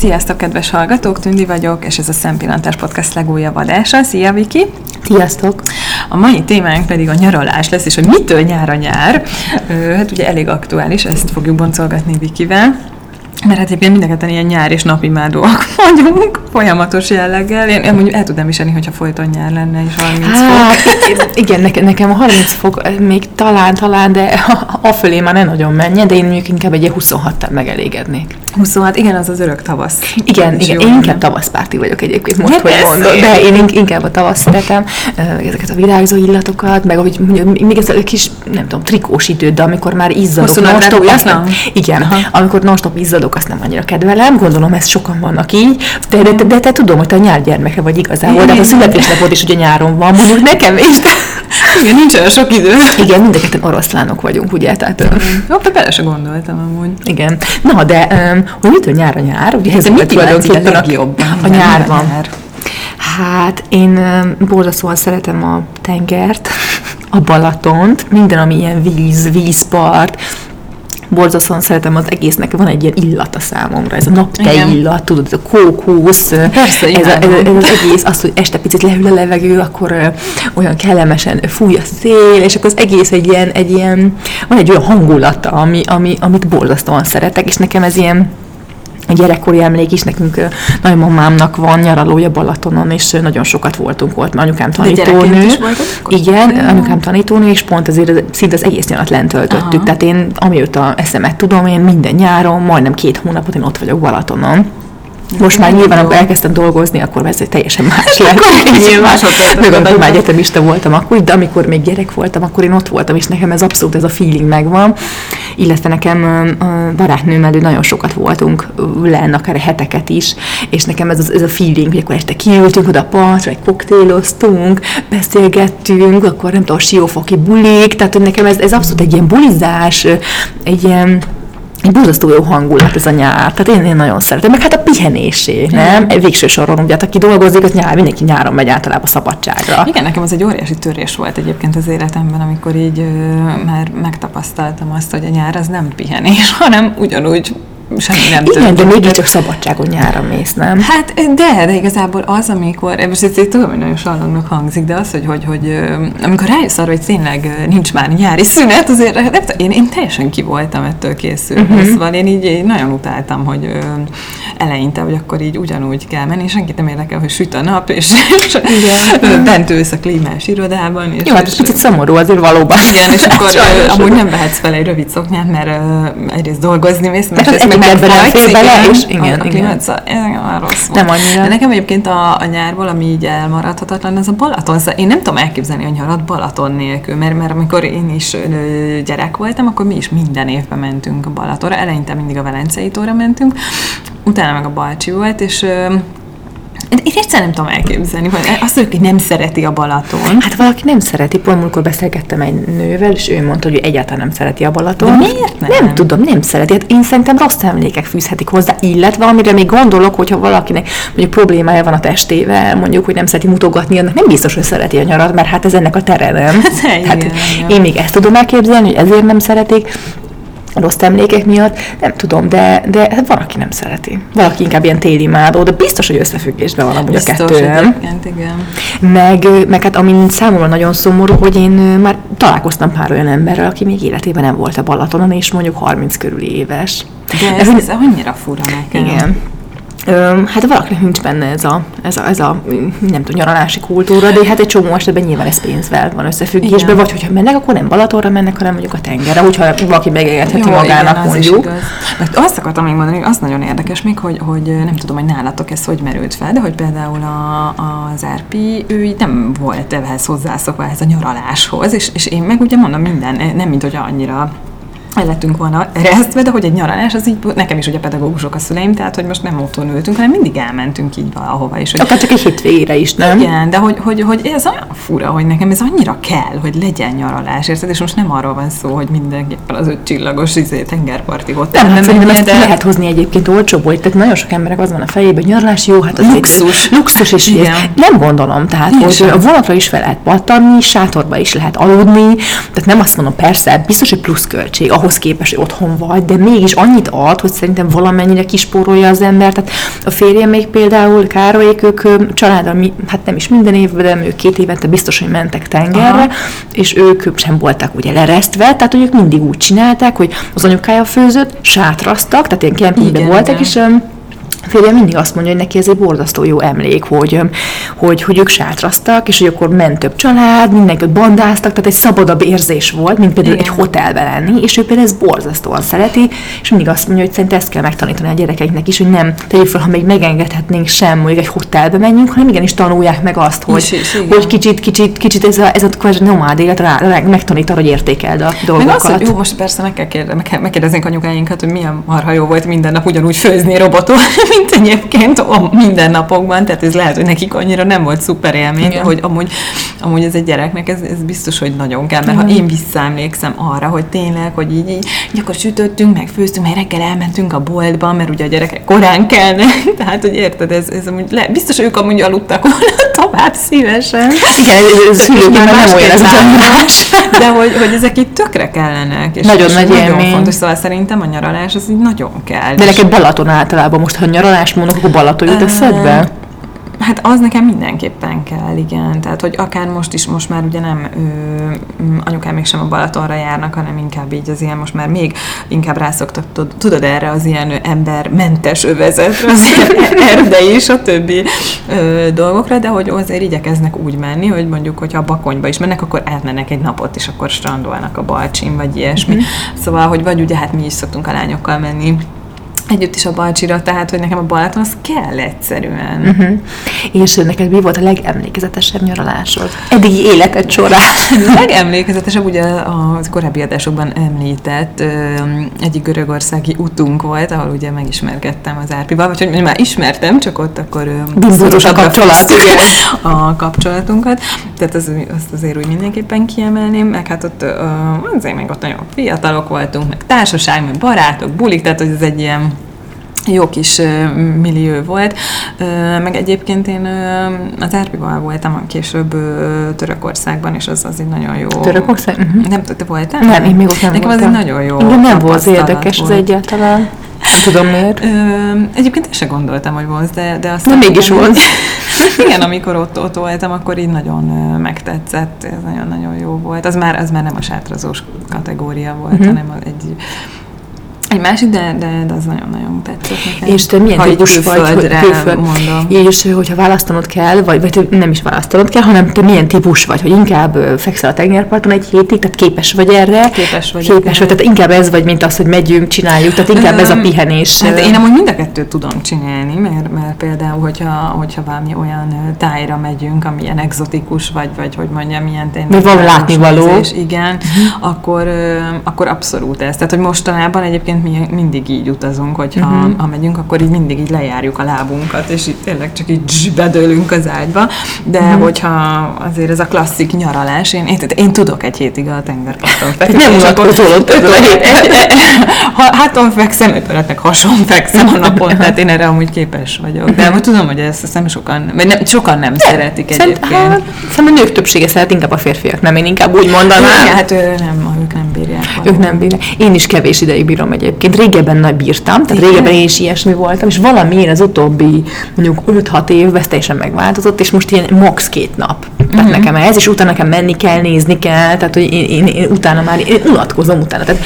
Sziasztok, kedves hallgatók! Tündi vagyok, és ez a Szempillantás Podcast legújabb adása. Szia, Viki! Sziasztok! A mai témánk pedig a nyaralás lesz, és hogy mitől nyár a nyár. Hát ugye elég aktuális, ezt fogjuk boncolgatni Vikivel. Mert hát egyébként mindenketten ilyen nyár és napimádóak vagyunk, folyamatos jelleggel. Én, én mondjuk el tudnám viselni, hogyha folyton nyár lenne, és 30 hát, fok. Igen, nekem, nekem a 30 fok még talán, talán, de afölé már nem nagyon menjen, de én mondjuk inkább egy 26-tal megelégednék. 26, igen, az az örök tavasz. Igen, igen én inkább tavaszpárti vagyok egyébként, most, hogy mondod, de én inkább a tavasz szeretem, ezeket a virágzó illatokat, meg ahogy mondjuk, még ez a kis, nem tudom, trikós idő, de amikor már izzadok, non-stop, igen, Aha. amikor non-stop izzadok, azt nem annyira kedvelem, gondolom ezt sokan vannak így, de, de, de, de te tudom, hogy te a nyár gyermeke vagy igazából, de a születésnapod is ugye nyáron van, mondjuk nekem is, de... Igen, nincs olyan sok idő. Igen, mindeket oroszlánok vagyunk, ugye? Tehát, Jó, bele se gondoltam amúgy. Igen. Na, de hogy mitől nyár a nyár? Ugye ez mit tulajdonképpen a, a, a nyárban? Nyár. Hát én borzasztóan szeretem a tengert, a Balatont, minden, ami ilyen víz, vízpart, borzasztóan szeretem az egésznek, van egy ilyen illata számomra, ez a napte illat, tudod, ez a kókusz, Persze, ez, a, ez, ez, az egész, az, hogy este picit lehűl a levegő, akkor uh, olyan kellemesen fúj a szél, és akkor az egész egy ilyen, egy ilyen van egy olyan hangulata, ami, ami, amit borzasztóan szeretek, és nekem ez ilyen egy gyerekkori emlék is, nekünk nagymamámnak van nyaralója Balatonon, és nagyon sokat voltunk ott, mert anyukám tanítónő. Igen, anyukám tanítónő, és pont azért szinte az egész nyarat lent töltöttük. Aha. Tehát én, amióta eszemet tudom, én minden nyáron, majdnem két hónapot én ott vagyok Balatonon. Most már nyilván, amikor elkezdtem dolgozni, akkor ez egy teljesen más lett. nyilván, meg amikor már egyetemista voltam akkor, de amikor még gyerek voltam, akkor én ott voltam, és nekem ez abszolút ez a feeling megvan. Illetve nekem barátnőmmel nagyon sokat voltunk lenn, akár heteket is, és nekem ez, ez a feeling, hogy akkor este kiültünk oda a partra, egy koktéloztunk, beszélgettünk, akkor nem tudom, siófoki bulik, tehát nekem ez, ez abszolút egy ilyen bulizás, egy ilyen egy borzasztó jó hangulat ez a nyár, tehát én, én nagyon szeretem, meg hát a pihenésé, nem? Mm. Végső soron, ugye, aki dolgozik, az nyár, mindenki nyáron megy általában szabadságra. Igen, nekem az egy óriási törés volt egyébként az életemben, amikor így ö, már megtapasztaltam azt, hogy a nyár az nem pihenés, hanem ugyanúgy semmi nem Igen, de mégiscsak szabadságon nyára mész, nem? Hát de, de igazából az, amikor, most ezt tudom, hogy nagyon salongnak hangzik, de az, hogy, hogy, hogy amikor rájössz arra, hogy tényleg nincs már nyári szünet, azért nem tudom, én, én teljesen ki voltam ettől készülve. Uh-huh. Szóval én így én nagyon utáltam, hogy eleinte, hogy akkor így ugyanúgy kell menni, és senkit nem érdekel, hogy süt a nap, és, és bent ősz a klímás irodában. És, Jó, hát és, picit szomorú azért valóban. Igen, és akkor amúgy nem vehetsz fel egy rövid szoknyát, mert egyrészt dolgozni mész, mert meg nem fél bele, és igen, a, igen. A ez már rossz volt. Nem annyira. De nekem egyébként a, a nyárból, ami így elmaradhatatlan, az a Balaton. Szóval én nem tudom elképzelni a nyarat Balaton nélkül, mert, mert amikor én is gyerek voltam, akkor mi is minden évben mentünk a Balatonra. Eleinte mindig a Velencei tóra mentünk, utána meg a Balcsi volt, és én egyszer nem tudom elképzelni, hogy azt mondjuk, hogy nem szereti a Balaton. Hát valaki nem szereti, pont amikor beszélgettem egy nővel, és ő mondta, hogy egyáltalán nem szereti a Balaton. De miért nem? Nem tudom, nem szereti. Hát én szerintem rossz emlékek fűzhetik hozzá, illetve amire még gondolok, hogyha valakinek mondjuk problémája van a testével, mondjuk, hogy nem szereti mutogatni, annak nem biztos, hogy szereti a nyarat, mert hát ez ennek a tere, nem? Hát én még ezt tudom elképzelni, hogy ezért nem szeretik, rossz emlékek miatt, nem tudom, de, de hát van, aki nem szereti. Valaki inkább ilyen téli imádó, de biztos, hogy összefüggésben van amúgy biztos, a kettő, igen. Meg, meg hát ami számomra nagyon szomorú, hogy én már találkoztam pár olyan emberrel, aki még életében nem volt a Balatonon, és mondjuk 30 körül éves. De ez, ez, ez annyira fura nekem. Igen. Hát valakinek nincs benne ez a, ez a, ez a nem tudom, nyaralási kultúra, de hát egy csomó esetben nyilván ez pénzvel van összefüggésben, igen. vagy hogyha mennek, akkor nem Balatonra mennek, hanem mondjuk a tengerre, hogyha valaki megengedheti Jó, magának igen, mondjuk. Mert azt akartam még mondani, az nagyon érdekes még, hogy, hogy nem tudom, hogy nálatok ez hogy merült fel, de hogy például a, az RP, ő nem volt ehhez hozzászokva ehhez a nyaraláshoz, és, és én meg ugye mondom minden, nem mint hogy annyira el lettünk volna eresztve, de hogy egy nyaralás, az így, nekem is ugye pedagógusok a szüleim, tehát hogy most nem otthon ültünk, hanem mindig elmentünk így valahova is. Hogy, Akár csak egy hétvégére is, nem? Igen, de hogy, hogy, hogy, ez olyan fura, hogy nekem ez annyira kell, hogy legyen nyaralás, érted? És most nem arról van szó, hogy mindenképpen az öt csillagos izé, tengerparti ott. Nem, hát ezt de... lehet hozni egyébként olcsóból, tehát nagyon sok emberek az van a fejében, hogy nyaralás jó, hát az luxus. Egy, luxus is. Igen. Nem gondolom, tehát hogy a vonatra is fel lehet pattanni, sátorba is lehet aludni, tehát nem azt mondom, persze, biztos, hogy pluszköltség, ahhoz ahhoz képest, hogy otthon vagy, de mégis annyit ad, hogy szerintem valamennyire kispórolja az ember. Tehát a férjem még például, Károlyék, ők családdal, hát nem is minden évben, de ők két évente biztos, hogy mentek tengerre, Aha. és ők sem voltak ugye leresztve, tehát hogy ők mindig úgy csinálták, hogy az anyukája főzött, sátraztak, tehát ilyen kempingben voltak, és férjem mindig azt mondja, hogy neki ez egy borzasztó jó emlék, hogy, hogy, hogy ők sátraztak, és hogy akkor ment több család, mindenki bandáztak, tehát egy szabadabb érzés volt, mint például Igen. egy hotelben lenni, és ő például ezt borzasztóan szereti, és mindig azt mondja, hogy szerintem ezt kell megtanítani a gyerekeinknek is, hogy nem tegyük fel, ha még megengedhetnénk sem, hogy egy hotelbe menjünk, hanem igenis tanulják meg azt, hogy, is, is, hogy kicsit, kicsit, kicsit ez a, ez a nomád élet rá, rá, megtanít arra, hogy értékeld a dolgokat. Meg az, hogy jó, most persze meg kell kérdezni, megkérdeznénk anyukáinkat, hogy milyen marha jó volt minden nap ugyanúgy főzni robotot, mint egyébként a mindennapokban, tehát ez lehet, hogy nekik annyira nem volt szuper élmény, Igen. hogy amúgy, amúgy ez egy gyereknek, ez, ez biztos, hogy nagyon kell, mert Igen. ha én visszaemlékszem arra, hogy tényleg, hogy így, így, így akkor sütöttünk, meg főztünk, meg reggel elmentünk a boltba, mert ugye a gyerekek korán kelnek, tehát, hogy érted, ez, ez amúgy le, biztos, hogy ők amúgy aludtak volna tovább szívesen. Igen, már nem olyan ez De hogy, hogy ezek itt tökre kellenek. És nagyon és nagy nagyon élmény. fontos, szóval szerintem a nyaralás az így nagyon kell. De neked Balaton általában most, ha nyaralás mondok, akkor Balaton jut eszedbe? Hát az nekem mindenképpen kell, igen. Tehát, hogy akár most is, most már ugye nem ö, anyukám még sem a Balatonra járnak, hanem inkább így az ilyen, most már még inkább rászoktak, tudod erre az ilyen embermentes övezetre, az erdei és a többi ö, dolgokra, de hogy azért igyekeznek úgy menni, hogy mondjuk, hogyha a Bakonyba is mennek, akkor átmennek egy napot, és akkor strandolnak a Balcsin, vagy ilyesmi. Mm-hmm. Szóval, hogy vagy ugye hát mi is szoktunk a lányokkal menni együtt is a Balcsira, tehát hogy nekem a Balaton az kell egyszerűen. Uh-huh. És neked mi volt a legemlékezetesebb nyaralásod? Eddigi életed során. a legemlékezetesebb ugye a korábbi adásokban említett egyik görögországi utunk volt, ahol ugye megismerkedtem az Árpival, vagy hogy már ismertem, csak ott akkor Biztos a kapcsolat. a kapcsolatunkat. Tehát az, azt azért úgy mindenképpen kiemelném, meg hát ott azért még ott nagyon fiatalok voltunk, meg társaság, meg barátok, bulik, tehát hogy ez egy ilyen jó kis millió volt, meg egyébként én az Árpival voltam később Törökországban, és az, az egy nagyon jó... Törökország? Uh-huh. Nem, te voltál? Nem, én még ott nem Nekem voltam. az egy nagyon jó Igen, nem volt érdekes volt. az egyáltalán. Nem tudom miért. Ö, egyébként én se gondoltam, hogy volt, de, de aztán... Nem mégis volt. Igen, amikor ott, ott voltam, akkor így nagyon megtetszett, ez nagyon-nagyon jó volt. Az már, az már nem a sátrazós kategória volt, uh-huh. hanem egy egy másik, de, de, de az nagyon-nagyon tetszett nekem. És te milyen ha típus vagy? Külföld. mondom. És hogyha választanod kell, vagy, vagy nem is választanod kell, hanem te milyen típus vagy, hogy inkább fekszel a tengerparton egy hétig, tehát képes vagy erre? Képes vagy. Képes vagy, tehát inkább ez vagy, mint az, hogy megyünk, csináljuk, tehát inkább ez a pihenés. Hát én amúgy mind a kettőt tudom csinálni, mert, mert például, hogyha, hogyha valami olyan tájra megyünk, ami ilyen exotikus, vagy, vagy hogy mondjam, milyen tényleg. Van látnivaló. Igen, uh-huh. akkor, akkor abszolút ez. Tehát, hogy mostanában egyébként egyébként mi mindig így utazunk, hogyha uh-huh. ha megyünk, akkor így mindig így lejárjuk a lábunkat, és itt tényleg csak így bedőlünk az ágyba, de uh-huh. hogyha azért ez a klasszik nyaralás, én, én, én tudok egy hétig a tengerparton feküdni. Nem unatkozol Háton fekszem, öt hason fekszem a napon, tehát én erre amúgy képes vagyok. De most tudom, hogy ezt nem sokan, vagy nem, sokan nem de, szeretik egyébként. Hát, szerintem a nők többsége szeret, inkább a férfiak, nem én inkább úgy mondanám. Igen, hát ő nem, ők nem bírják. Ők nem bírják. Én is kevés ideig bírom egyébként régebben nagy bírtam, tehát régebben én is ilyesmi voltam, és valamiért az utóbbi mondjuk 5-6 évben teljesen megváltozott, és most ilyen max két nap. Tehát uh-huh. nekem ez, és utána nekem menni kell, nézni kell, tehát hogy én, én, én utána már én unatkozom utána. Tehát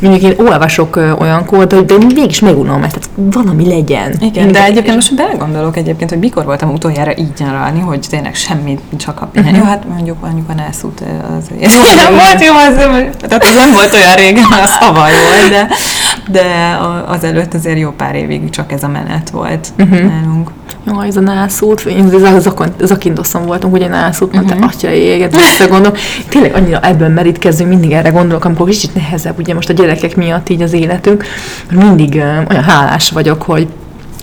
mondjuk én olvasok olyankor, de, de mégis megunom ezt, tehát valami legyen. Igen, de egyébként most belegondolok egyébként, hogy mikor voltam utoljára így nyaralni, hogy tényleg semmit, csak a pihenni. Uh-huh. Jó, hát mondjuk mondjuk a nászút az nem volt jó, az, tehát az nem volt olyan régen, az tavaly volt, de, de az előtt azért jó pár évig csak ez a menet volt uh-huh. nálunk. Jó, ez a nászút, én az Zakindoszon voltunk, ugye nászút, uh-huh. te atya éget, visszagondolok. Tényleg annyira ebben merítkezünk, mindig erre gondolok, amikor kicsit nehezebb, ugye most a gyerekek miatt így az életünk, mindig olyan hálás vagyok, hogy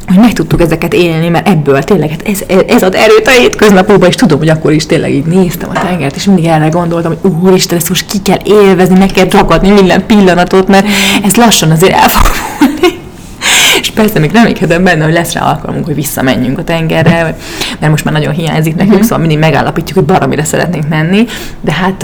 hogy meg tudtuk ezeket élni, mert ebből tényleg hát ez, ez ad erőt a hétköznapokban, és tudom, hogy akkor is tényleg így néztem a tengert, és mindig erre gondoltam, hogy úristen, ezt most ki kell élvezni, meg kell ragadni minden pillanatot, mert ez lassan azért el fog persze még reménykedem benne, hogy lesz rá alkalmunk, hogy visszamenjünk a tengerre, mert most már nagyon hiányzik nekünk, uh-huh. szóval mindig megállapítjuk, hogy baromira szeretnénk menni, de hát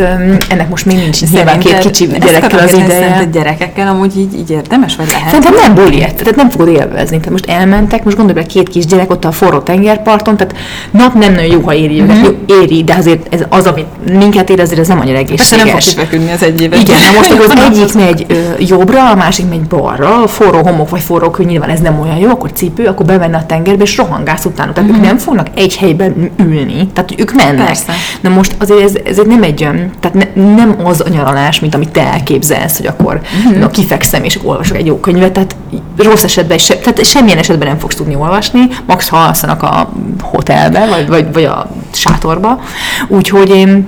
ennek most még nincs nyilván két kicsi gyerekkel az ideje. gyerekekkel amúgy így, így érdemes, vagy lehet? Szerintem nem buli, tehát nem fogod élvezni. Tehát most elmentek, most gondolj bele két kis gyerek ott a forró tengerparton, tehát nap nem nagyon jó, ha éri őket, mm-hmm. jó, éri, de azért ez az, amit minket ér, azért ez nem annyira egészséges. Persze nem fog kifeküdni az egy évet. Igen, most az egyik megy jobbra, a másik megy balra, forró homok vagy forró kő, nyilván ez nem olyan jó, akkor cipő, akkor bemenne a tengerbe, és rohangász utána. Tehát mm-hmm. ők mhm. nem fognak egy helyben ülni, tehát ők mennek. Persze. Na most azért ez, ez nem egy, tehát ne, nem az a nyaralás, mint amit te elképzelsz, hogy akkor mm-hmm. na, kifekszem és olvasok egy jó könyvet, tehát rossz esetben, se, tehát semmilyen esetben nem fogsz tudni olvasni, max ha alszanak a hotelbe, vagy, vagy, vagy a sátorba. Úgyhogy én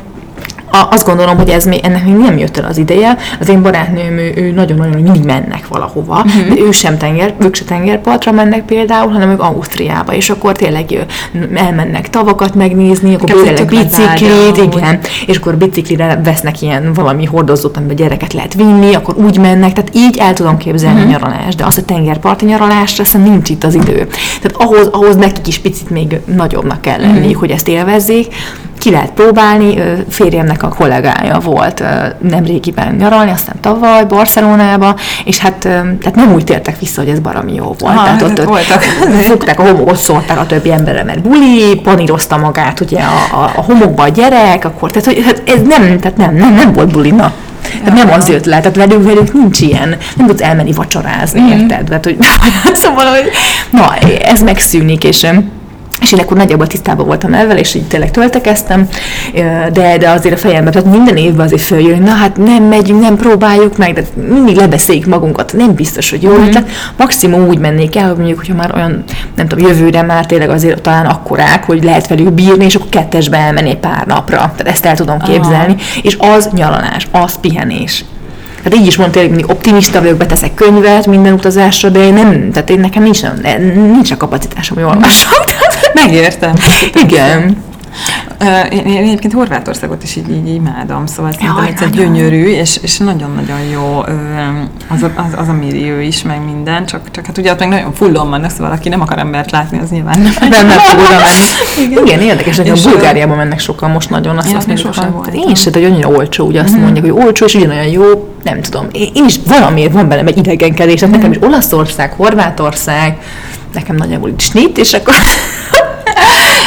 azt gondolom, hogy ez még, ennek még nem jött el az ideje. Az én barátnőm, ő, ő nagyon-nagyon mindig mennek valahova, uh-huh. de ő sem tenger, ők se tengerpartra mennek például, hanem ők Ausztriába, és akkor tényleg elmennek tavakat megnézni, akkor tényleg biciklit, igen, és akkor biciklire vesznek ilyen valami hordozót, amiben gyereket lehet vinni, akkor úgy mennek, tehát így el tudom képzelni uh-huh. a nyaralást, de az, a tengerparti nyaralásra szerintem nincs itt az idő. Tehát ahhoz, ahhoz nekik is picit még nagyobbnak kell lenni, uh-huh. hogy ezt élvezzék, ki lehet próbálni, férjemnek a kollégája volt nemrégiben nyaralni, aztán tavaly Barcelonába, és hát tehát nem úgy tértek vissza, hogy ez baromi jó volt. Ha, tehát ott, ott voltak. fogták a homokot, szólták a többi emberre, mert buli, panírozta magát ugye a, a, a homokba a gyerek, akkor, tehát hogy hát ez nem, tehát nem, nem, nem volt bulina. Tehát nem az jött le, tehát velük, velük nincs ilyen, nem tudsz elmenni vacsorázni, mm. érted? Tehát, hogy, szóval, hogy na, ez megszűnik, és és én akkor nagyjából tisztában voltam ezzel, és így tényleg töltekeztem, de, de azért a fejemben, tehát minden évben azért följön, na hát nem megyünk, nem próbáljuk meg, de mindig lebeszéljük magunkat, nem biztos, hogy jó mm-hmm. Maximum úgy mennék el, hogy mondjuk, hogyha már olyan, nem tudom, jövőre már tényleg azért talán akkorák, hogy lehet velük bírni, és akkor kettesbe elmenni pár napra. Tehát ezt el tudom képzelni. Aha. És az nyaralás, az pihenés. Tehát így is mondta, hogy mindig optimista vagyok, beteszek könyvet minden utazásra, de én nem, tehát én nekem nincs, nincs a kapacitásom, hogy olvasok. Megértem. Igen. Én, én egyébként Horvátországot is így, így imádom, szóval szerintem egyszer gyönyörű, és, és nagyon-nagyon jó az, az, az a millió is, meg minden, csak, csak hát ugye ott meg nagyon fullon vannak, szóval aki nem akar embert látni, az nyilván nem, nem, fog oda menni. Igen, Igen érdekes, hogy a Bulgáriában mennek sokan most nagyon, azt, azt még sosem volt. Én sem, hogy annyira olcsó, ugye azt mm. mondják, hogy olcsó, és ugyanolyan jó, nem tudom. Én is valamiért van bennem egy idegenkedés, mm. nekem is Olaszország, Horvátország, nekem nagyjából snit, és akkor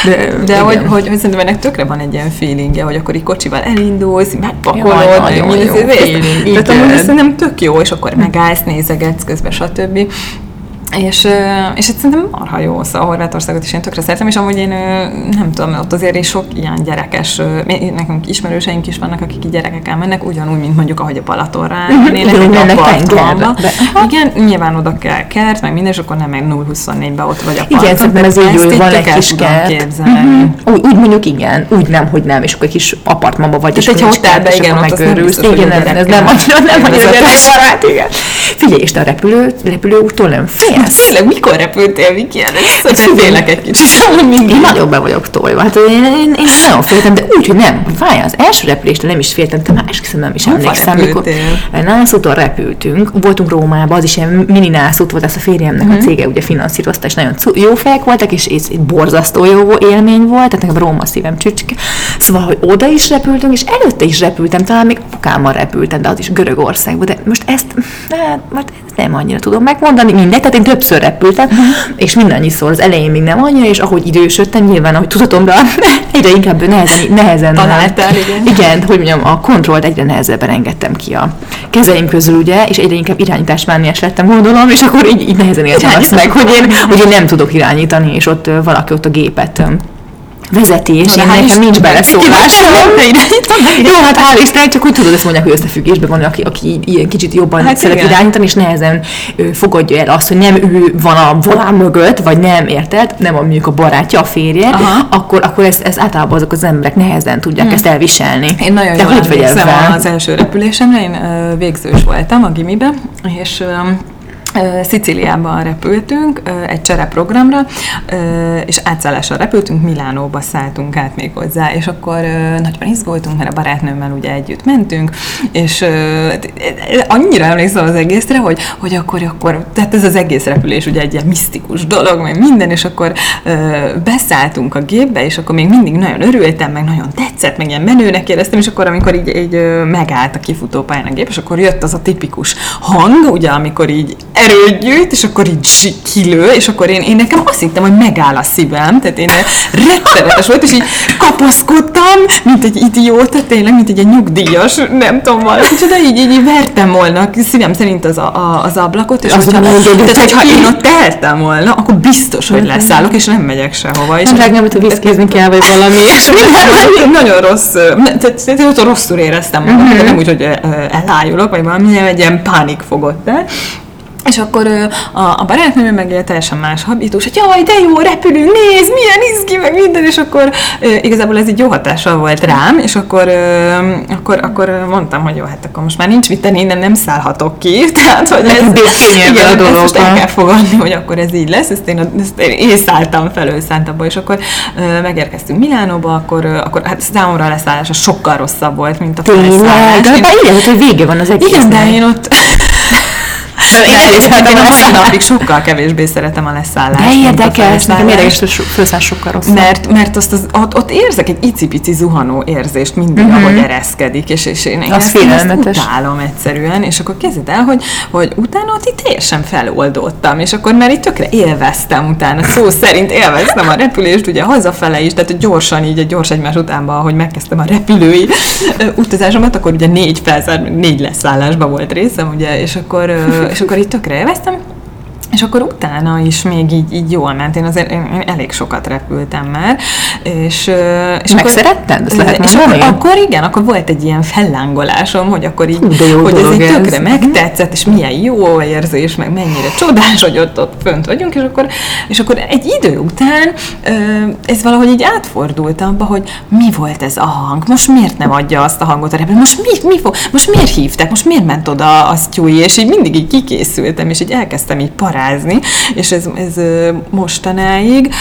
de, de hogy, hogy, hogy, szerintem ennek tökre van egy ilyen feelingje, hogy akkor így kocsival elindulsz, megpakolod, ja, nagyon jó, jó feeling, Tehát amúgy szerintem tök jó, és akkor megállsz, nézegetsz közben, stb. És, és itt szerintem marha jó, szóval Horvátországot is én tökre szeretem, és amúgy én nem tudom, ott azért is sok ilyen gyerekes, nekünk ismerőseink is vannak, akik így gyerekekkel mennek, ugyanúgy, mint mondjuk ahogy a Balatonra mennének egy apartmanba. Igen, nyilván oda kell kert, meg minden, és akkor nem meg 0-24-be ott vagy a parton. Igen, szerintem ez így van egy kis kert. Mhm. Úgy, úgy mondjuk igen, úgy nem, hogy nem, és akkor egy kis apartmanba vagy. És egy hotelben, igen, ott megőrülsz. Igen, ez nem annyira, nem annyira gyerekbarát, igen. Figyelj, és a repülő, repülőúttól nem félsz? Tényleg, mikor repültél, Viki? Ezt félek egy kicsit. Én nagyon be vagyok tolva. Hát én, én, én nagyon féltem, de úgy, hogy nem. Fáj, az első repülésre nem is féltem, de már esküszöm nem is emlékszem. Mikor nászúton repültünk, voltunk Rómában, az is ilyen mini nászút volt, ezt a férjemnek uh-huh. a mhm. cége ugye finanszírozta, és nagyon jó fejek voltak, és ez egy borzasztó jó élmény volt, tehát nekem Róma szívem csücske. Szóval, hogy oda is repültünk, és előtte is repültem, talán még apukámmal repültem, de az is Görögországban, de most ezt, hát, mert nem annyira tudom megmondani, mindegy, tehát én többször repültem, és mindannyiszor az elején még nem annyira, és ahogy idősödtem, nyilván, ahogy tudatomra egyre inkább nehezen, nehezen Találtál, igen. igen, hogy mondjam, a kontrollt egyre nehezebben engedtem ki a kezeim közül, ugye, és egyre inkább irányításmániás lettem, gondolom, és akkor így, így nehezen értem azt meg, hogy én, hogy én nem tudok irányítani, és ott valaki ott a gépet vezeti, és én nekem nincs beleszólásom. Jó, hát hál' Isten, csak úgy tudod, ezt mondják, hogy összefüggésben van, aki, aki ilyen kicsit jobban hát szeret igen. irányítani, és nehezen ő, fogadja el azt, hogy nem ő van a volán mögött, vagy nem, érted? Nem mondjuk a barátja, a férje, Aha. akkor, akkor ezt, ezt általában azok az emberek nehezen tudják hmm. ezt elviselni. Én nagyon De jól emlékszem az első repülésemre, én végzős voltam a gimiben, és Sziciliában repültünk egy csereprogramra, és átszállással repültünk, Milánóba szálltunk át még hozzá, és akkor nagyon izgultunk, mert a barátnőmmel ugye együtt mentünk, és annyira emlékszem az egészre, hogy, hogy akkor, akkor, tehát ez az egész repülés ugye egy ilyen misztikus dolog, meg minden, és akkor beszálltunk a gépbe, és akkor még mindig nagyon örültem, meg nagyon tetszett, meg ilyen menőnek éreztem, és akkor amikor így, így megállt a kifutópályán a gép, és akkor jött az a tipikus hang, ugye, amikor így erőt gyűjt, és akkor így kilő, és akkor én, én nekem azt hittem, hogy megáll a szívem, tehát én rettenetes volt, és így kapaszkodtam, mint egy idióta, tényleg, mint egy, egy nyugdíjas, nem tudom, valami, de így, így, így vertem volna szívem szerint az, a, a, az ablakot, és az hogyha, tehát, hogyha én ott tehettem volna, akkor biztos, hogy leszállok, és nem megyek sehova. És nem, nem, hogy viszkézni kell, vagy valami. És nagyon rossz, tehát rosszul éreztem magam, uh-huh. nem úgy, hogy elájulok, vagy valami, egy ilyen pánik fogott el, és akkor a, a barátnőm meg teljesen más habitus, hogy jaj, de jó, repülünk, nézd, milyen izgi, meg minden, és akkor igazából ez egy jó hatással volt rám, és akkor, akkor, akkor mondtam, hogy jó, hát akkor most már nincs vita, innen nem szállhatok ki, tehát, hogy ez, igen, a dolog, most el kell fogadni, hogy akkor ez így lesz, ezt én, ezt én, szálltam felől szántabba, és akkor megérkeztünk Milánóba, akkor, akkor hát számomra a leszállás sokkal rosszabb volt, mint a felszállás. Tényleg, de igen, hogy vége van az egész. Igen, de én ott én, én a mai napig sokkal kevésbé szeretem a leszállást. De érdekes, nekem érdekes, hogy főszáll sokkal rosszabb. Mert, mert azt az, ott, ott érzek egy icipici zuhanó érzést mindig, uh-huh. ahogy ereszkedik, és, és én, én ezt, ezt utálom egyszerűen, és akkor kezded el, hogy, hogy utána ott itt teljesen feloldottam, és akkor már itt tökre élveztem utána, szó szerint élveztem a repülést, ugye hazafele is, tehát gyorsan így, gyors egymás utánban, ahogy megkezdtem a repülői utazásomat, akkor ugye négy felszár, négy leszállásban volt részem, ugye, és akkor, és akkor itt tökre élveztem, és akkor utána is még így, így jól ment. Én azért én, én elég sokat repültem már. És, és Megszeretted? Ezt lehet és akkor, akkor, igen, akkor volt egy ilyen fellángolásom, hogy akkor így, Hú, jó hogy ez így tökre ez. megtetszett, és milyen jó érzés, meg mennyire csodás, hogy ott, ott fönt vagyunk, és akkor, és akkor egy idő után ez valahogy így átfordult abba, hogy mi volt ez a hang, most miért nem adja azt a hangot a repülő, most, mi, mi fog, most miért hívták, most miért ment oda a Stewie, és így mindig így kikészültem, és így elkezdtem így pará magyarázni, és ez, ez mostanáig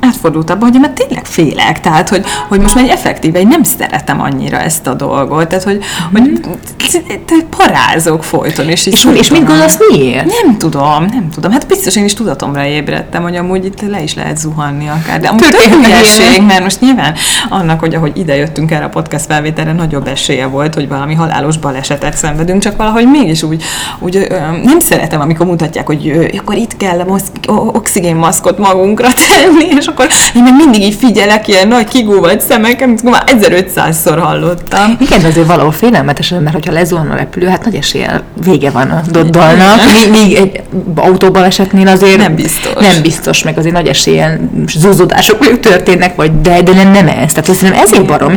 átfordult abba, hogy én már tényleg félek, tehát, hogy, hogy most már effektíve, én nem szeretem annyira ezt a dolgot, tehát, hogy, hogy mhm. parázok folyton, és így És, és mit gondolsz, miért? Nem tudom, nem tudom. Hát biztos én is tudatomra ébredtem, hogy amúgy itt le is lehet zuhanni akár, de amúgy tök hülyeség, mert most nyilván annak, hogy ahogy ide jöttünk erre a podcast felvételre, nagyobb esélye volt, hogy valami halálos balesetet szenvedünk, csak valahogy mégis úgy, úgy ö, nem szeretem, amikor mutatják, hogy akkor itt kell oxigénmaszkot magunkra tenni, és akkor én még mindig így figyelek ilyen nagy kigúvalt szemekkel, mint már 1500-szor hallottam. Igen, azért valahol félelmetes, mert hogyha lezuhan a repülő, hát nagy esélye vége van a doddalnak. Míg egy autóbalesetnél azért nem biztos. Nem biztos, meg azért nagy esélyen zúzódások történnek, vagy de, de nem, nem ez. Tehát szerintem ezért barom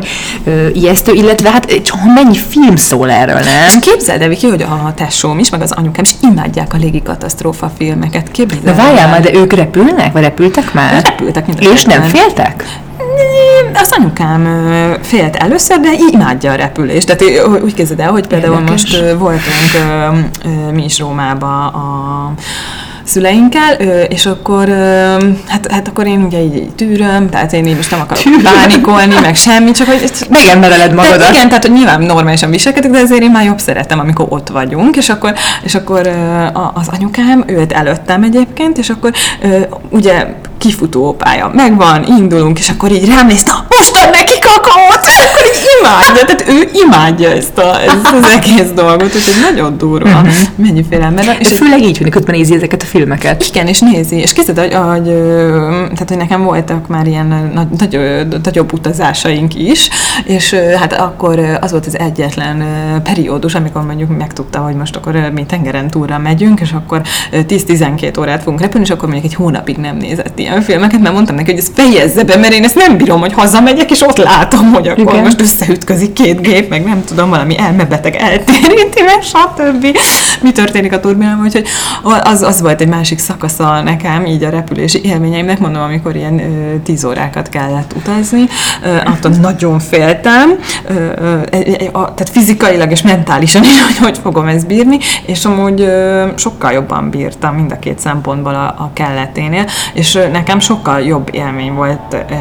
ijesztő, illetve hát csak mennyi film szól erről, nem? És képzeld el, ki, hogy a tesóm is, meg az anyukám is imádják a légikatasztrófa filmeket. Képzeld de várjál már, de ők repülnek, vagy repültek már? Repültek, mind És nem féltek? Az anyukám félt először, de imádja a repülést. Tehát úgy kezded el, hogy például Érdekes. most voltunk mi is Rómába a szüleinkkel, és akkor, hát, hát akkor én ugye így, így tűröm, tehát én így most nem akarok Tűröm. bánikolni, meg semmi, csak hogy... Megembereled magadat. igen, tehát hogy nyilván normálisan viselkedik, de azért én már jobb szeretem, amikor ott vagyunk, és akkor, és akkor az anyukám, őt előttem egyébként, és akkor ugye kifutópálya megvan, indulunk, és akkor így rám néz, na, most ad neki kakaót, imádja, tehát ő imádja ezt, a, ezt az egész dolgot, úgyhogy nagyon durva, uh-huh. mennyi félelme. És főleg így, hogy közben nézi ezeket a filmeket. Igen, és nézi, és készített, hogy, hogy, tehát, hogy nekem voltak már ilyen nagy, nagy, nagyobb utazásaink is, és hát akkor az volt az egyetlen periódus, amikor mondjuk megtudta, hogy most akkor mi tengeren túlra megyünk, és akkor 10-12 órát fogunk repülni, és akkor mondjuk egy hónapig nem nézett ilyen filmeket, mert mondtam neki, hogy ez fejezze be, mert én ezt nem bírom, hogy hazamegyek, és ott látom, hogy akkor Igen. most össze összeütközik két gép, meg nem tudom, valami elmebeteg eltéríti, meg stb. Mi történik a turbinában, úgyhogy az, az volt egy másik szakasza nekem, így a repülési élményeimnek, mondom, amikor ilyen ö, tíz órákat kellett utazni, ö, attól nagyon féltem, ö, ö, a, tehát fizikailag és mentálisan is, hogy hogy fogom ezt bírni, és amúgy ö, sokkal jobban bírtam mind a két szempontból a, a kelleténél, és nekem sokkal jobb élmény volt ö,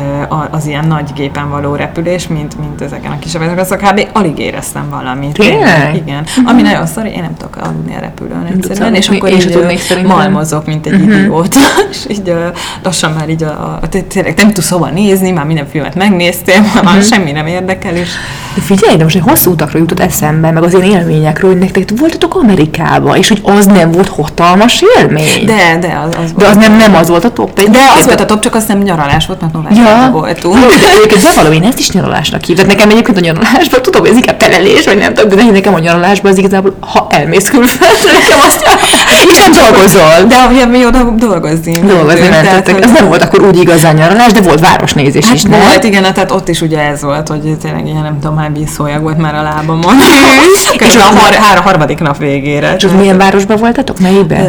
az ilyen nagy gépen való repülés, mint, mint ezeken a kisebb azok kb. alig éreztem valamit. Tényleg? Igen. Ami nagyon szar, én nem tudok aludni a repülőn egyszerűen, és akkor én így malmozok, mint egy idióta, és így lassan már így a, tényleg nem tudsz hova nézni, már minden filmet megnéztél, már semmi nem érdekel, és De figyelj, de most egy hosszú utakra jutott eszembe, meg az én élményekről, hogy nektek voltatok Amerikába, és hogy az nem volt hatalmas élmény. de, de az, az de az nem, nem az volt a top. de az volt a top, csak azt nem nyaralás volt, mert novemberben Ja, voltunk. Egyébként bevallom, én ezt is nyaralásnak hívtam. Nekem egyébként a nyaralásban, tudom, hogy ez inkább telelés, vagy nem tudom, de nekem a nyaralásban az igazából, ha elmész külföldre, nekem azt, és nem dolgozol. De ugye mi oda dolgozni. Dolgozni mentetek. hogy- Ez nem volt akkor úgy igazán nyaralás, de volt városnézés Hát is, nem? volt, igen, tehát ott is ugye ez volt, hogy tényleg ilyen nem tudom, hány vízszólyag volt már a lábamon. És és a har- három, harmadik nap végére. És milyen városban voltatok? Melyikben?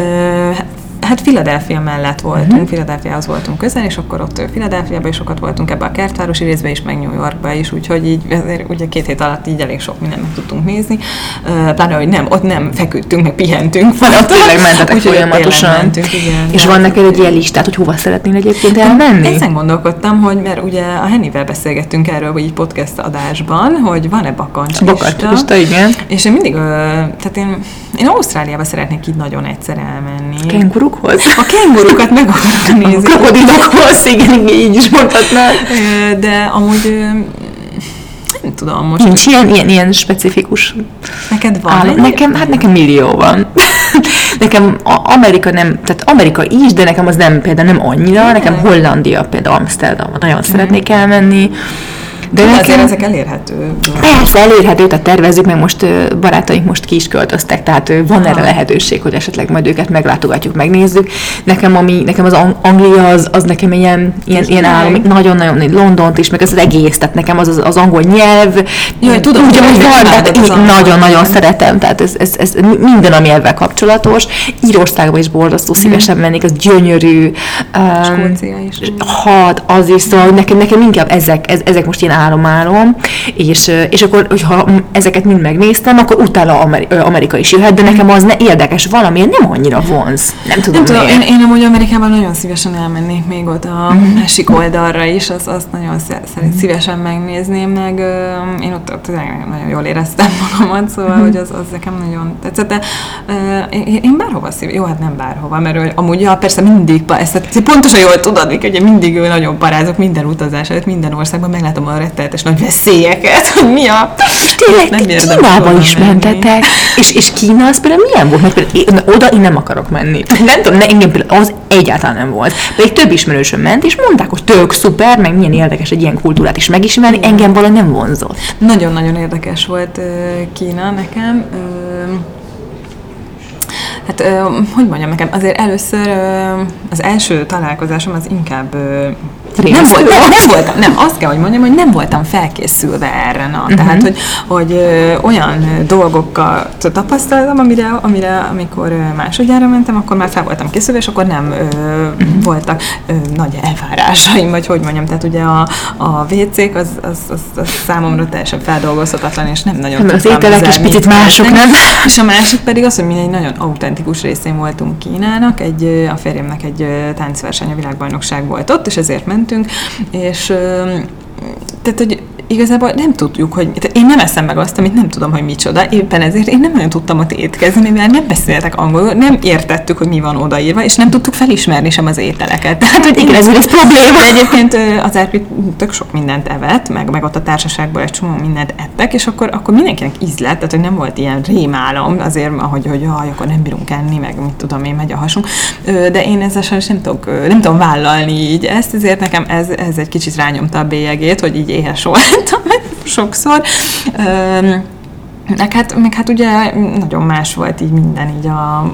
Hát Philadelphia mellett voltunk, uh-huh. Philadelphiahoz voltunk közel, és akkor ott Philadelphiában is sokat voltunk ebbe a kertvárosi részbe is, meg New Yorkba is, úgyhogy így ezért ugye két hét alatt így elég sok mindent meg tudtunk nézni. Pláne, hogy nem, ott nem feküdtünk, meg pihentünk. Van, ott tényleg mentetek ott folyamatosan. mentünk, igen. És van neked egy ilyen listát, hogy hova szeretnél egyébként elmenni? Ezen gondolkodtam, hogy mert ugye a Hennivel beszélgettünk erről, vagy így podcast adásban, hogy van-e bakancs Bakancslista, igen. És én mindig, tehát én, én Ausztráliába szeretnék így nagyon egyszer elmenni. Kengurukhoz? A kengurukat meg akarom A nézni. krokodilokhoz, igen, így is mondhatnád. De amúgy nem tudom most. Nincs ilyen, ilyen, ilyen specifikus Neked van? állam. Nekem, hát nekem millió van. nekem a- Amerika nem, tehát Amerika is, de nekem az nem, például nem annyira, nekem Hollandia, például Amsterdam, nagyon szeretnék elmenni. De De azért nekem, ezek elérhető. Persze, elérhető, tehát tervezzük, meg most barátaink most ki is költöztek, tehát van erre lehetőség, hogy esetleg majd őket meglátogatjuk, megnézzük. Nekem, ami, nekem az Ang- Anglia, az, az nekem ilyen, ilyen, ilyen állami, nagyon-nagyon, Londont is, meg ez az egész, tehát nekem az, az, az angol nyelv, Jaj, tudom, úgy, hogy van, tehát az én nagyon-nagyon szeretem, tehát ez, ez, ez minden, ami ebben kapcsolatos. Írországban is borzasztó szívesen mennék, az gyönyörű. um, Skócia is. Hat, az is, szóval nekem, nekem inkább ezek, ez, ezek most ilyen álom-álom, és, és akkor, hogyha ezeket mind megnéztem, akkor utána Amerika is jöhet, de nekem az ne érdekes, valamiért nem annyira vonz. Nem tudom, Nem tudom, én, én amúgy Amerikában nagyon szívesen elmennék még ott a Mhm. másik oldalra is, azt, azt nagyon szeret, szívesen megnézném, meg én ott, ott nagyon jól éreztem magamat, szóval, Mhm. hogy az, az nekem nagyon tetszett, de én, bárhova szív, jó, hát nem bárhova, mert ő, amúgy, ja, persze mindig, ezt pontosan jól tudod, hogy én mindig ő nagyon parázok minden utazás előtt, minden országban meglátom a rettenetes nagy veszélyeket, hogy mi a... És tényleg, nem Kínába is menni. mentetek, és, és Kína az például milyen volt? Mert például én, oda én nem akarok menni. Nem tudom, ne, engem például az egyáltalán nem volt. Pedig több ismerősöm ment, és mondták, hogy tök szuper, meg milyen érdekes egy ilyen kultúrát is megismerni, engem valahogy nem vonzott. Nagyon-nagyon érdekes volt Kína nekem. Hát, hogy mondjam nekem, azért először az első találkozásom az inkább nem, volt, nem, nem voltam, nem, azt kell, hogy mondjam, hogy nem voltam felkészülve erre, na. Uh-huh. Tehát, hogy, hogy ö, olyan dolgokkal tapasztaltam, amire, amire amikor másodjára mentem, akkor már fel voltam készülve, és akkor nem ö, uh-huh. voltak ö, nagy elvárásaim, vagy hogy mondjam, tehát ugye a, a WC-k az, az, az, az számomra teljesen feldolgozhatatlan, és nem nagyon Nem, az ételek is picit mások, nem? És a másik pedig az, hogy mi egy nagyon autentikus részén voltunk Kínának, egy, a férjemnek egy táncverseny, a világbajnokság volt ott, és ezért mentünk, és tehát, hogy igazából nem tudjuk, hogy én nem eszem meg azt, amit nem tudom, hogy micsoda, éppen ezért én nem nagyon tudtam ott étkezni, mivel nem beszéltek angolul, nem értettük, hogy mi van odaírva, és nem tudtuk felismerni sem az ételeket. Tehát, hogy Igen, ez egy probléma. de egyébként az Erpi tök sok mindent evett, meg, meg ott a társaságból egy csomó mindent ettek, és akkor, akkor mindenkinek ízlett, tehát hogy nem volt ilyen rémálom, azért, hogy, hogy jaj, akkor nem bírunk enni, meg mit tudom én, megy a hasunk. De én ezzel sajnos nem tudok, nem tudom vállalni így ezt, ezért nekem ez, ez egy kicsit rányomta a bélyegét, hogy így éhes voltam sokszor. Meg hát, meg hát ugye nagyon más volt így minden, így a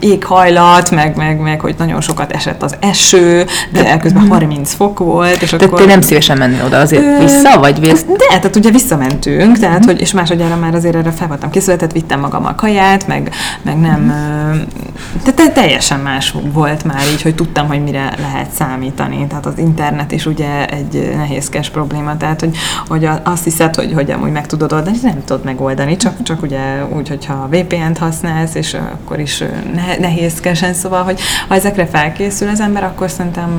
éghajlat, meg, meg, meg hogy nagyon sokat esett az eső, de közben 30 fok volt. És tehát akkor... te nem szívesen menni oda azért ö... vissza, vagy vész? De, tehát ugye visszamentünk, tehát, uh-huh. hogy, és másodjára már azért erre fel voltam készülve, tehát vittem magam a kaját, meg, meg nem, uh-huh. tehát teljesen más volt már így, hogy tudtam, hogy mire lehet számítani. Tehát az internet is ugye egy nehézkes probléma, tehát hogy, hogy azt hiszed, hogy, hogy amúgy meg tudod oldani, nem tudod megoldani, csak, csak ugye úgy, hogyha VPN-t használsz, és akkor is nehézkesen, szóval, hogy ha ezekre felkészül az ember, akkor szerintem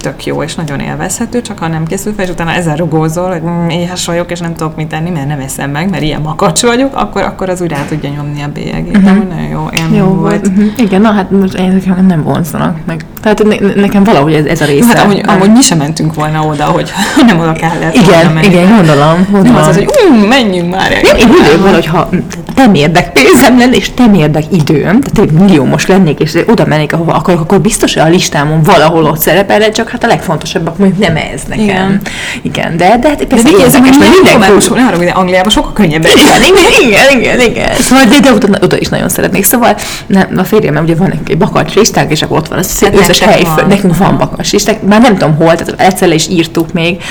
tök jó és nagyon élvezhető, csak ha nem készül fel, és utána ezen rugózol, hogy mm, éhes vagyok, és nem tudok mit tenni, mert nem eszem meg, mert ilyen makacs vagyok, akkor, akkor az úgy rá tudja nyomni a bélyegét. Uh-huh. nagyon jó élmény jó volt. Uh-huh. Igen, na hát most én nem vonzanak meg. Tehát ne, nekem valahogy ez, ez a része. Hát amúgy, amúgy mi sem mentünk volna oda, hogy nem oda kellett Igen, igen, gondolom. gondolom. Nem az, az hogy um, menjünk már. Nem, én úgy van, hogyha nem érdek pénzem lenne, és nem érdek időm, tehát egy milliómos lennék, és oda mennék, ahova akarok, akkor biztos, hogy a listámon valahol ott szerepelne, csak hát a legfontosabbak mondjuk nem ez nekem. Igen, igen de, de hát persze de érdekes, mert minden. Nem arra, hogy Angliában sokkal könnyebb. Igen, igen, igen, igen, igen. Szóval, de, de oda, oda, is nagyon szeretnék. Szóval nem, a férjem, ugye van egy bakacs listánk, és akkor ott van az hát összes hely, van. nekünk van bakacs listánk, már nem tudom hol, tehát egyszer is írtuk még,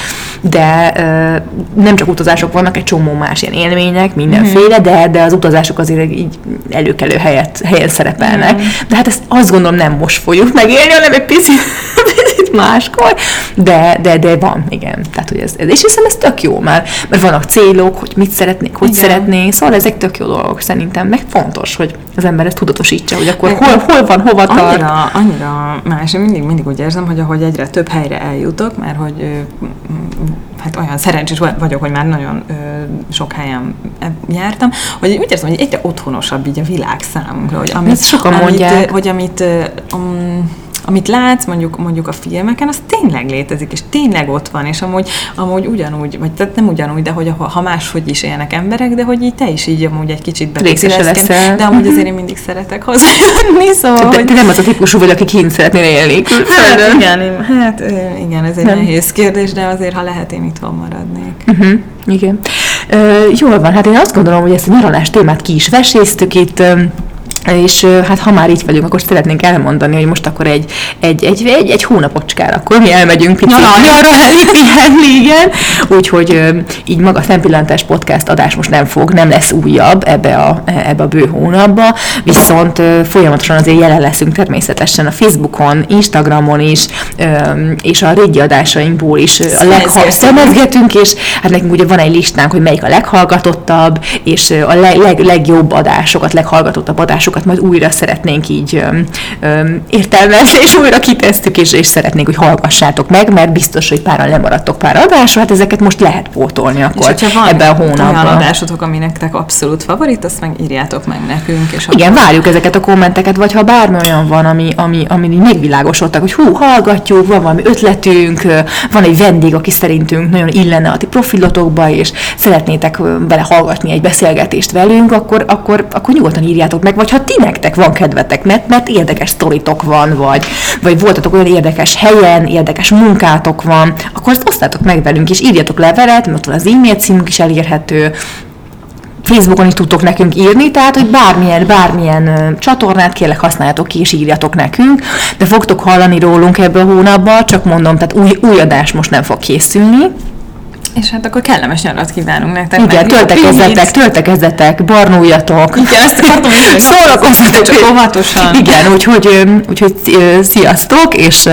de uh, nem csak utazások vannak, egy csomó más ilyen élmények, mindenféle, mm. de, de az utazások azért így előkelő helyet, helyen szerepelnek. Mm. De hát ezt azt gondolom nem most fogjuk megélni, hanem egy picit, picit máskor, de, de, de van, igen. Tehát, hogy ez, ez, és hiszem ez tök jó, mert, mert vannak célok, hogy mit szeretnék, hogy igen. szeretnék, szóval ezek tök jó dolgok szerintem, meg fontos, hogy az ember ezt tudatosítsa, hogy akkor hol, hol van, hova tart. Annyira, annyira más, én mindig, mindig úgy érzem, hogy ahogy egyre több helyre eljutok, mert hogy hát olyan szerencsés vagyok, hogy már nagyon ö, sok helyen jártam, hogy úgy érzem, hogy egyre otthonosabb így a világ számunkra, hogy amit, Ezt sokan amit, mondják. hogy amit um, amit látsz mondjuk, mondjuk a filmeken, az tényleg létezik, és tényleg ott van, és amúgy, amúgy ugyanúgy, vagy tehát nem ugyanúgy, de hogy ha, ha máshogy is élnek emberek, de hogy így te is így amúgy egy kicsit beteszéleszkedni. De amúgy azért én mindig szeretek hozzájönni, szóval... De, hogy... te nem az a típusú vagy, aki kint szeretnél élni Hát igen, hát igen, ez egy nem. nehéz kérdés, de azért, ha lehet, én itthon maradnék. Uh-huh. Igen. Uh, jól van, hát én azt gondolom, hogy ezt a nyaralás témát ki is veséztük itt, és hát ha már itt vagyunk, akkor szeretnénk elmondani, hogy most akkor egy, egy, egy, egy, egy hónapocskára, akkor mi elmegyünk picit. Nyaralni, pihenni, igen. Úgyhogy így maga a Szempillantás podcast adás most nem fog, nem lesz újabb ebbe a, ebbe a bő hónapba, viszont folyamatosan azért jelen leszünk természetesen a Facebookon, Instagramon is, és a régi adásainkból is a leghal- szemezgetünk, és hát nekünk ugye van egy listánk, hogy melyik a leghallgatottabb, és a leg, leg, legjobb adásokat, leghallgatottabb adásokat dolgokat majd újra szeretnénk így ö, ö, értelmezni, és újra kitesztük, és, és szeretnénk, hogy hallgassátok meg, mert biztos, hogy páran lemaradtok pár adásra, hát ezeket most lehet pótolni akkor és van ebben a hónapban. olyan adásotok, ami nektek abszolút favorit, azt meg írjátok meg nekünk. És Igen, akkor... várjuk ezeket a kommenteket, vagy ha bármi olyan van, ami, ami, ami még világosodtak, hogy hú, hallgatjuk, van valami ötletünk, van egy vendég, aki szerintünk nagyon illene a ti profilotokba, és szeretnétek vele hallgatni egy beszélgetést velünk, akkor, akkor, akkor nyugodtan írjátok meg, vagy ha ti nektek van kedvetek, mert, mert érdekes sztoritok van, vagy, vagy voltatok olyan érdekes helyen, érdekes munkátok van, akkor azt osztátok meg velünk, és írjatok levelet, mert az e-mail címünk is elérhető, Facebookon is tudtok nekünk írni, tehát hogy bármilyen, bármilyen uh, csatornát kérlek használjatok ki, és írjatok nekünk, de fogtok hallani rólunk ebből a hónapban, csak mondom, tehát új, új adás most nem fog készülni, és hát akkor kellemes nyarat kívánunk nektek. Igen, töltekezzetek, töltekezzetek, barnuljatok. Igen, ezt akartam mondani. Szórakozzatok. Csak óvatosan. Igen, úgyhogy, úgyhogy sziasztok, és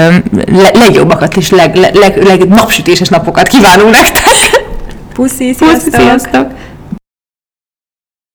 legjobbakat és leg, leg, leg napsütéses napokat kívánunk nektek. Puszi, sziasztok. Puszi, sziasztok.